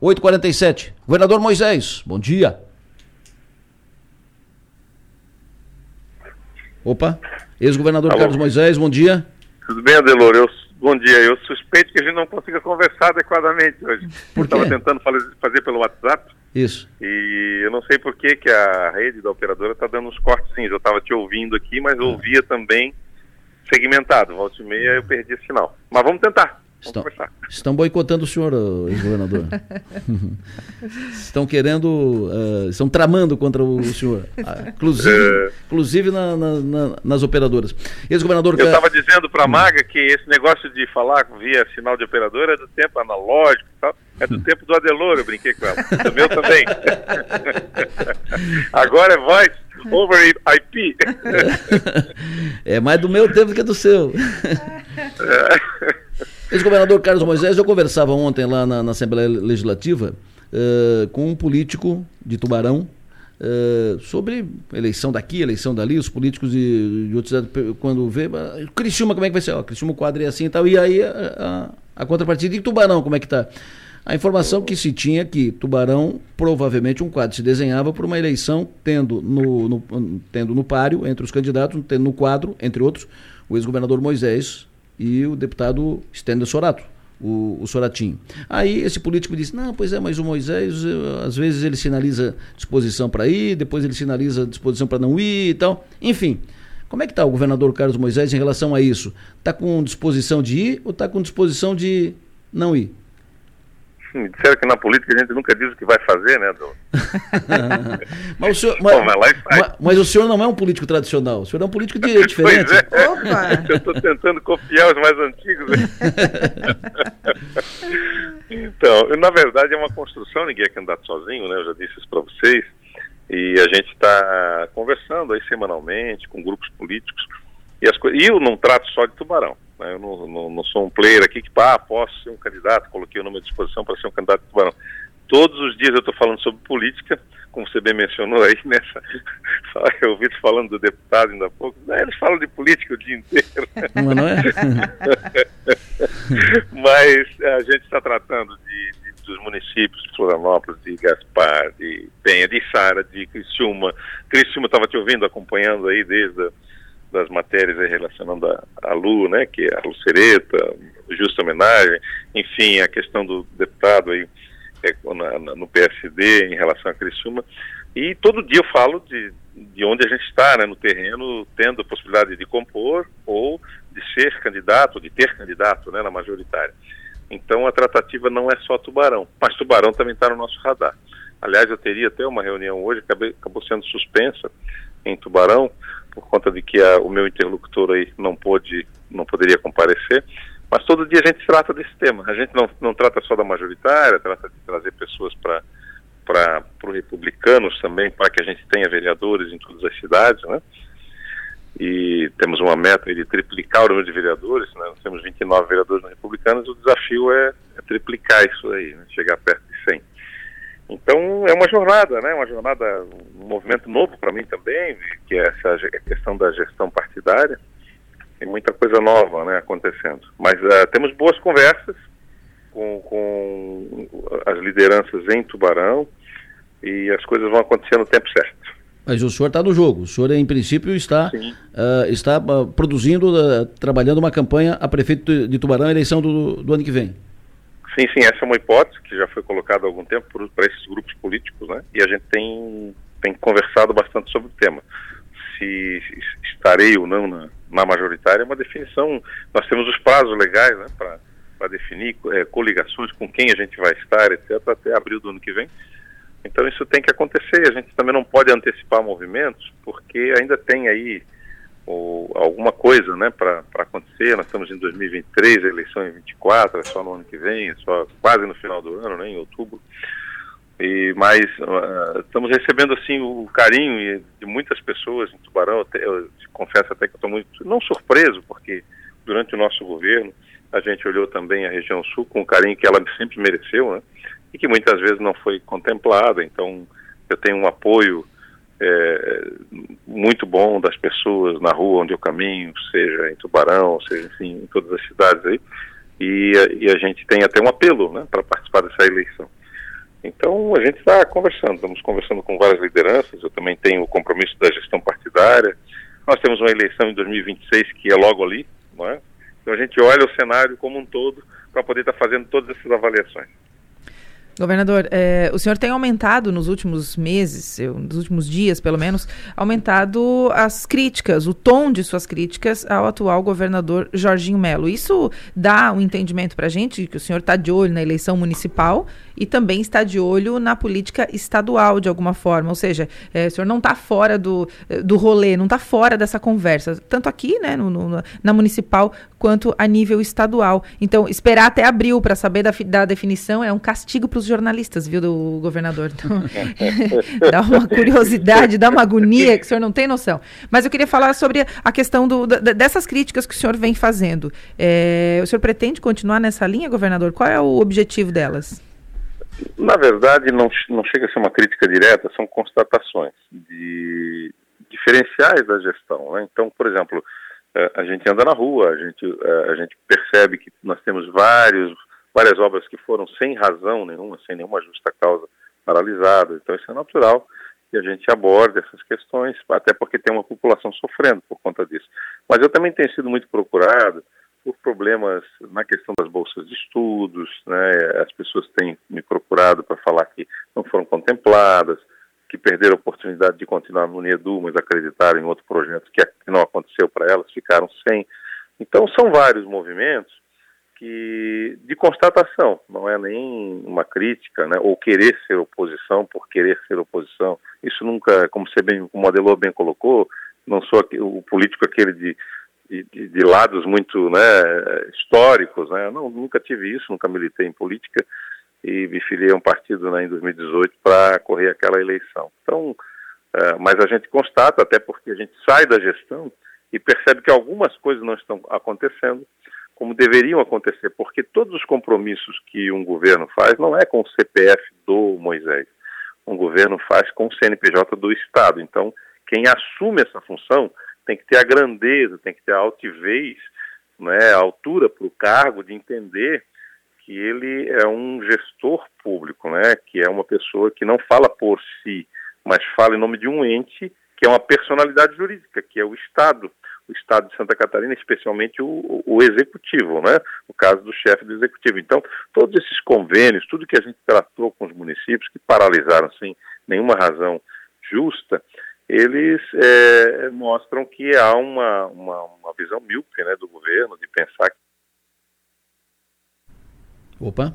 8h47. Governador Moisés, bom dia. Opa, ex-governador Carlos Moisés, bom dia. Tudo bem, Adelor? Eu, bom dia. Eu suspeito que a gente não consiga conversar adequadamente hoje. Por Estava tentando fazer pelo WhatsApp. Isso. E eu não sei por que, que a rede da operadora está dando uns cortes sim. Eu estava te ouvindo aqui, mas ouvia também segmentado. Volta e meia eu perdi o sinal. Mas vamos tentar. Estão, estão boicotando o senhor, ex-governador. estão querendo, uh, estão tramando contra o senhor, uh, inclusive, é... inclusive na, na, na, nas operadoras. Ex-governador. Eu estava dizendo para a Maga que esse negócio de falar via sinal de operadora é do tempo analógico e tal. É do tempo do Adelor, eu brinquei com ela. Do meu também. Agora é voz over IP. é mais do meu tempo do que do seu. Ex-governador Carlos Moisés, eu conversava ontem lá na, na Assembleia Legislativa uh, com um político de Tubarão uh, sobre eleição daqui, eleição dali, os políticos de, de outros quando vê, uh, Criciúma, como é que vai ser? Ó, Criciúma, o quadro é assim e tal, e aí a, a, a contrapartida, e Tubarão, como é que está? A informação que se tinha é que Tubarão, provavelmente um quadro se desenhava por uma eleição tendo no, no, tendo no páreo, entre os candidatos, tendo no quadro, entre outros, o ex-governador Moisés, e o deputado Stênio Sorato, o, o Soratinho. Aí esse político disse, não, pois é, mas o Moisés, às vezes ele sinaliza disposição para ir, depois ele sinaliza disposição para não ir e tal. Enfim, como é que está o governador Carlos Moisés em relação a isso? Está com disposição de ir ou está com disposição de não ir? Me disseram que na política a gente nunca diz o que vai fazer, né, do... mas, o senhor, mas, Bom, mas, mas, mas, o senhor não é um político tradicional, o senhor é um político de, diferente. É. Opa! Eu estou tentando copiar os mais antigos. Né? então, na verdade é uma construção, ninguém é candidato sozinho, né, eu já disse isso para vocês, e a gente está conversando aí semanalmente com grupos políticos, e, as, e eu não trato só de Tubarão. Né? Eu não, não, não, sou um player aqui que, ah, posso ser um candidato, coloquei o nome à disposição para ser um candidato de Tubarão. Todos os dias eu estou falando sobre política, como você bem mencionou aí nessa. Eu ouvi falando do deputado ainda há pouco. Né, eles falam de política o dia inteiro. Mas não é? Mas a gente está tratando de, de, dos municípios de Florianópolis, de Gaspar, de Penha, de Sara, de Criciúma. Criciúma estava te ouvindo, acompanhando aí desde a das matérias relacionando a, a Lu, né, que é a Lucereta, justa homenagem, enfim, a questão do deputado aí é, na, na, no PSD em relação a Criciúma. E todo dia eu falo de, de onde a gente está, né, no terreno, tendo a possibilidade de compor ou de ser candidato, de ter candidato né, na majoritária. Então a tratativa não é só Tubarão, mas Tubarão também está no nosso radar. Aliás, eu teria até uma reunião hoje, acabei, acabou sendo suspensa em Tubarão, por conta de que a, o meu interlocutor aí não pôde, não poderia comparecer. Mas todo dia a gente trata desse tema. A gente não, não trata só da majoritária, trata de trazer pessoas para para os republicanos também, para que a gente tenha vereadores em todas as cidades, né? E temos uma meta de triplicar o número de vereadores, né? Nós temos 29 vereadores republicanos, o desafio é, é triplicar isso aí, né? chegar perto de 100. Então é uma jornada, né? Uma jornada, um movimento novo para mim também, que é essa questão da gestão partidária. Tem muita coisa nova, né, acontecendo. Mas uh, temos boas conversas com, com as lideranças em Tubarão e as coisas vão acontecer no tempo certo. Mas o senhor está no jogo. O senhor, em princípio, está, uh, está uh, produzindo, trabalhando uma campanha a prefeito de Tubarão, eleição do, do ano que vem. Sim, sim, essa é uma hipótese que já foi colocada há algum tempo para esses grupos políticos, né? E a gente tem, tem conversado bastante sobre o tema. Se, estarei ou não na, na, majoritária é uma definição. Nós temos os prazos legais, né, para definir é, coligações com quem a gente vai estar, etc., até abril do ano que vem. Então isso tem que acontecer. A gente também não pode antecipar movimentos, porque ainda tem aí ou alguma coisa né, para acontecer. Nós estamos em 2023, a eleição é em 24, é só no ano que vem, é só quase no final do ano, né, em outubro. E, mas uh, estamos recebendo assim o carinho de muitas pessoas em Tubarão. Eu, eu confesso até que estou muito, não surpreso, porque durante o nosso governo a gente olhou também a região sul com o carinho que ela sempre mereceu, né, e que muitas vezes não foi contemplada. Então eu tenho um apoio é, muito bom das pessoas na rua onde eu caminho, seja em Tubarão, seja enfim, em todas as cidades aí, e, e a gente tem até um apelo né, para participar dessa eleição. Então a gente está conversando, estamos conversando com várias lideranças, eu também tenho o compromisso da gestão partidária. Nós temos uma eleição em 2026 que é logo ali, não é? Então a gente olha o cenário como um todo para poder estar tá fazendo todas essas avaliações. Governador, é, o senhor tem aumentado nos últimos meses, eu, nos últimos dias pelo menos, aumentado as críticas, o tom de suas críticas ao atual governador Jorginho Melo. Isso dá um entendimento para a gente que o senhor está de olho na eleição municipal e também está de olho na política estadual de alguma forma. Ou seja, é, o senhor não está fora do, do rolê, não está fora dessa conversa, tanto aqui, né, no, no, na municipal, quanto a nível estadual. Então, esperar até abril para saber da, da definição é um castigo para os jornalistas, viu, do governador. Então, dá uma curiosidade, dá uma agonia que o senhor não tem noção. Mas eu queria falar sobre a questão do, dessas críticas que o senhor vem fazendo. É, o senhor pretende continuar nessa linha, governador? Qual é o objetivo delas? Na verdade, não, não chega a ser uma crítica direta, são constatações de diferenciais da gestão. Né? Então, por exemplo, é, a gente anda na rua, a gente, é, a gente percebe que nós temos vários, várias obras que foram sem razão nenhuma, sem nenhuma justa causa paralisadas. Então, isso é natural que a gente aborde essas questões, até porque tem uma população sofrendo por conta disso. Mas eu também tenho sido muito procurado por problemas na questão das bolsas de estudos, né? As pessoas têm me procurado para falar que não foram contempladas, que perderam a oportunidade de continuar no NEDU, mas acreditaram em outro projeto que não aconteceu para elas, ficaram sem. Então são vários movimentos que de constatação, não é nem uma crítica, né, ou querer ser oposição por querer ser oposição. Isso nunca, como você bem, o Modelô bem colocou, não sou o político aquele de de, de, lados muito né, históricos. Né? Não, nunca tive isso, nunca militei em política e me filiei a um partido né, em 2018 para correr aquela eleição. Então, é, mas a gente constata, até porque a gente sai da gestão e percebe que algumas coisas não estão acontecendo como deveriam acontecer, porque todos os compromissos que um governo faz não é com o CPF do Moisés. Um governo faz com o CNPJ do Estado. Então, quem assume essa função tem que ter a grandeza, tem que ter a altivez, né, a altura para o cargo de entender que ele é um gestor público, né, que é uma pessoa que não fala por si, mas fala em nome de um ente que é uma personalidade jurídica, que é o Estado, o Estado de Santa Catarina, especialmente o, o Executivo, né, o caso do chefe do Executivo. Então, todos esses convênios, tudo que a gente tratou com os municípios, que paralisaram sem nenhuma razão justa, eles é, mostram que há uma, uma, uma visão míope né, do governo de pensar que Opa.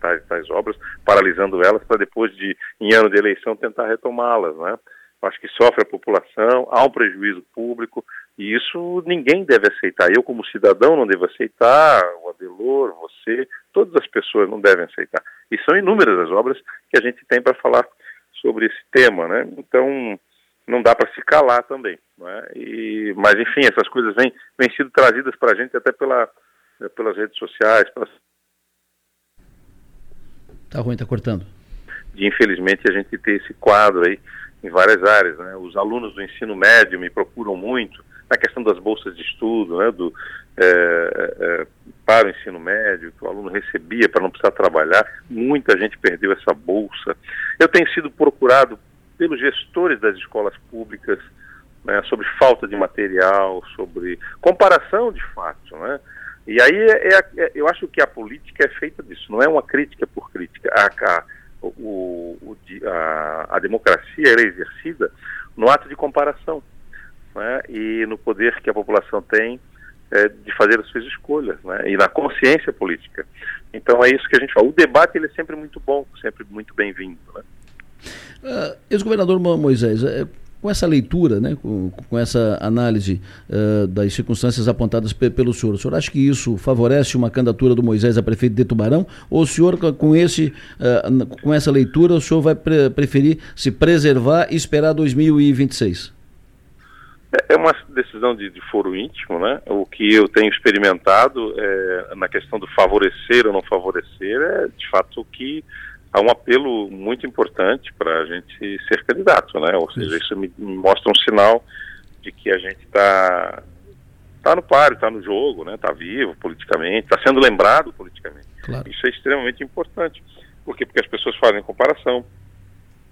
Tais, tais obras, paralisando elas para depois de, em ano de eleição, tentar retomá-las, né? Acho que sofre a população, há um prejuízo público, e isso ninguém deve aceitar. Eu, como cidadão, não devo aceitar, o Adelor, você, todas as pessoas não devem aceitar. E são inúmeras as obras que a gente tem para falar sobre esse tema, né? Então, não dá para se calar também. É? E, mas, enfim, essas coisas vêm, vêm sido trazidas para a gente até pela, pelas redes sociais. Pelas... Tá ruim, tá cortando. Infelizmente, a gente ter esse quadro aí em várias áreas. Né? Os alunos do ensino médio me procuram muito na questão das bolsas de estudo, né? do, é, é, para o ensino médio, que o aluno recebia para não precisar trabalhar. Muita gente perdeu essa bolsa. Eu tenho sido procurado pelos gestores das escolas públicas né, sobre falta de material, sobre comparação de fato, né? E aí é, é, é, eu acho que a política é feita disso, não é uma crítica por crítica. A, a, o, o, a, a democracia é exercida no ato de comparação né, e no poder que a população tem é, de fazer as suas escolhas né, e na consciência política. Então é isso que a gente fala. O debate ele é sempre muito bom, sempre muito bem-vindo. Né? Uh, Ex-governador Moisés, uh, com essa leitura, né, com, com essa análise uh, das circunstâncias apontadas pe pelo senhor, o senhor acha que isso favorece uma candidatura do Moisés a prefeito de Tubarão? Ou o senhor, com, esse, uh, com essa leitura, o senhor vai pre preferir se preservar e esperar 2026? É, é uma decisão de, de, foro íntimo, né? O que eu tenho experimentado é, na questão do favorecer ou não favorecer é, de fato, que há um apelo muito importante para a gente ser candidato, né? Ou seja, isso me, mostra um sinal de que a gente está tá no páreo, está no jogo, né? Está vivo politicamente, está sendo lembrado politicamente. Claro. Isso é extremamente importante. Por quê? Porque as pessoas fazem comparação,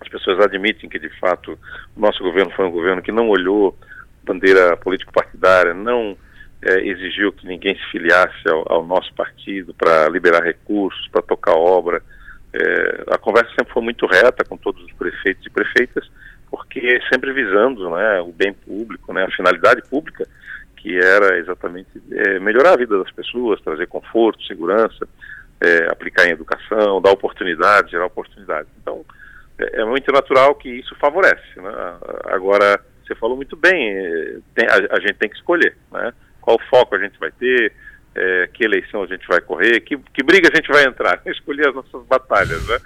as pessoas admitem que, de fato, o nosso governo foi um governo que não olhou bandeira político-partidária, não é, exigiu que ninguém se filiasse ao, ao nosso partido para liberar recursos, para tocar obra. É, a conversa sempre foi muito reta com todos os prefeitos e prefeitas, porque sempre visando né, o bem público, né, a finalidade pública, que era exatamente é, melhorar a vida das pessoas, trazer conforto, segurança, é, aplicar em educação, dar oportunidade, gerar oportunidade. Então, é, é, muito natural que isso favorece. Né? Agora, você falou muito bem, é, tem, a, a, gente tem que escolher né? qual foco a gente vai ter, é, que eleição a gente vai correr, que, que briga a gente vai entrar, escolher as nossas batalhas né?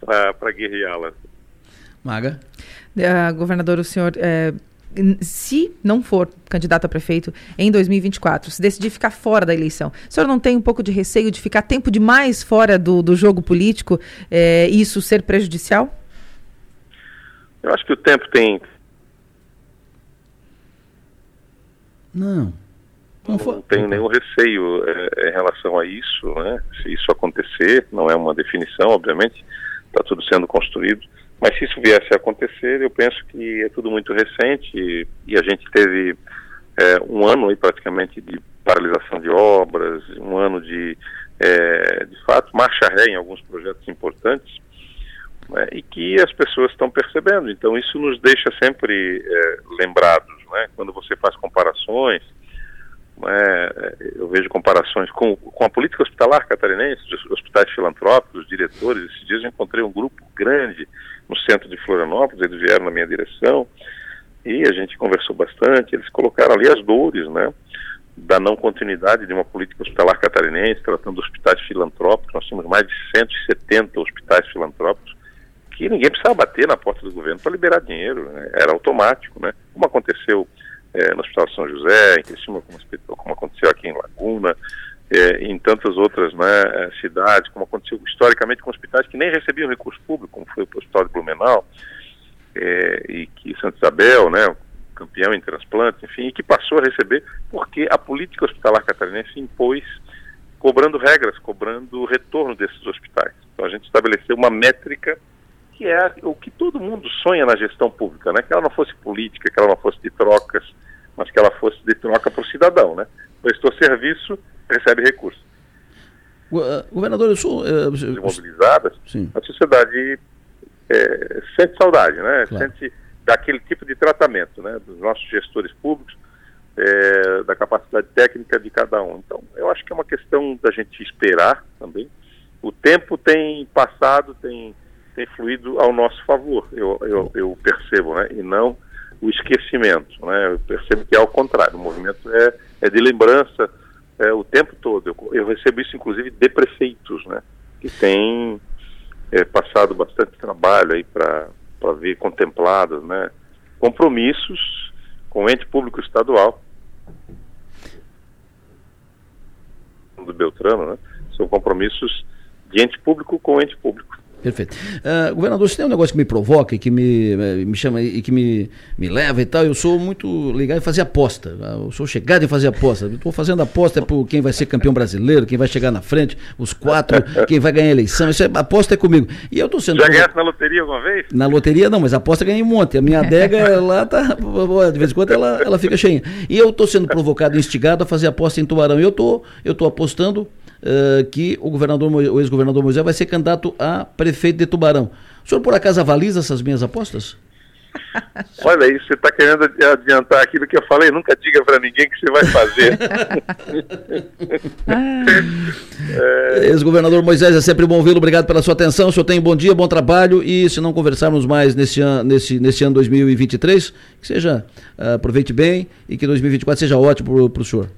para guerreá-las. Maga? Uh, governador, o senhor é, se não for candidato a prefeito em 2024, se decidir ficar fora da eleição, o senhor não tem um pouco de receio de ficar tempo demais fora do, do jogo político é, e isso ser prejudicial? Eu acho que o tempo tem. Não. Não, não tenho nenhum receio é, em relação a isso, né? Se isso acontecer, não é uma definição, obviamente, está tudo sendo construído. Mas se isso viesse a acontecer, eu penso que é tudo muito recente e, e a gente teve é, um ano aí praticamente de paralisação de obras, um ano de, é, de fato, marcha ré em alguns projetos importantes né, e que as pessoas estão percebendo. Então isso nos deixa sempre é, lembrados, né, quando você faz comparações, né, eu vejo comparações com, com a política hospitalar catarinense, os hospitais filantrópicos, os diretores. Esses dias eu encontrei um grupo grande no centro de Florianópolis, eles vieram na minha direção e a gente conversou bastante. Eles colocaram ali as dores, né? da não continuidade de uma política hospitalar catarinense, tratando de hospitais filantrópicos. Nós temos mais de 170 hospitais filantrópicos que ninguém precisava bater na porta do governo para liberar dinheiro, né? era automático, né? Como aconteceu é, no Hospital São José, em Criciúma, como, como aconteceu aqui em Laguna, é, em tantas outras né, é, cidades, como aconteceu historicamente com hospitais que nem recebiam recurso público, como foi o Hospital de Blumenau, é, e que Santa Isabel, né, campeão em transplantes, enfim, e que passou a receber porque a política hospitalar catarinense impôs cobrando regras, cobrando retorno desses hospitais. Então a gente estabeleceu uma métrica que é o que todo mundo sonha na gestão pública, né? Que ela não fosse política, que ela não fosse de trocas, mas que ela fosse de troca para o cidadão, né? Prestou serviço, recebe recursos. Uh, governador, eu sou... Uh, Desmobilizadas, sim. a sociedade é, sente saudade, né? Claro. Sente daquele tipo de tratamento, né? Dos nossos gestores públicos, é, da capacidade técnica de cada um. Então, eu acho que é uma questão da gente esperar também. O tempo tem passado, tem tem fluído ao nosso favor, eu, eu, eu, percebo, né? E não o esquecimento, né? Eu percebo que é ao contrário, o movimento é, é de lembrança é, o tempo todo. Eu, eu, recebo isso, inclusive, de prefeitos, né? Que têm é, passado bastante trabalho aí para ver contemplados, né? Compromissos com o ente público estadual do Beltrano, né? São compromissos de ente público com ente público. Perfeito. Uh, governador, se tem um negócio que me provoca e que me, eh, me chama e que me, me leva e tal, eu sou muito ligado em fazer aposta. Eu sou chegado em fazer aposta. Estou fazendo aposta é por quem vai ser campeão brasileiro, quem vai chegar na frente, os quatro, quem vai ganhar a eleição. Isso é, aposta é comigo. E eu estou sendo. Já ganhaste na loteria alguma vez? Na loteria não, mas a aposta ganhei um monte. A minha adega lá tá. De vez em quando ela, ela fica cheia. E eu estou sendo provocado, instigado a fazer aposta em Tubarão. E eu tô, estou apostando uh, que o governador, o ex-governador Moisés vai ser candidato a prefeito de Tubarão. O senhor por acaso avaliza essas minhas apostas? Olha aí, você está querendo adiantar aquilo que eu falei, nunca diga para ninguém que você vai fazer. é... Ex-governador Moisés, é sempre bom vê-lo, obrigado pela sua atenção, o senhor tem bom dia, bom trabalho e se não conversarmos mais nesse ano, nesse, nesse ano 2023, que seja, uh, aproveite bem e que 2024 seja ótimo para o senhor.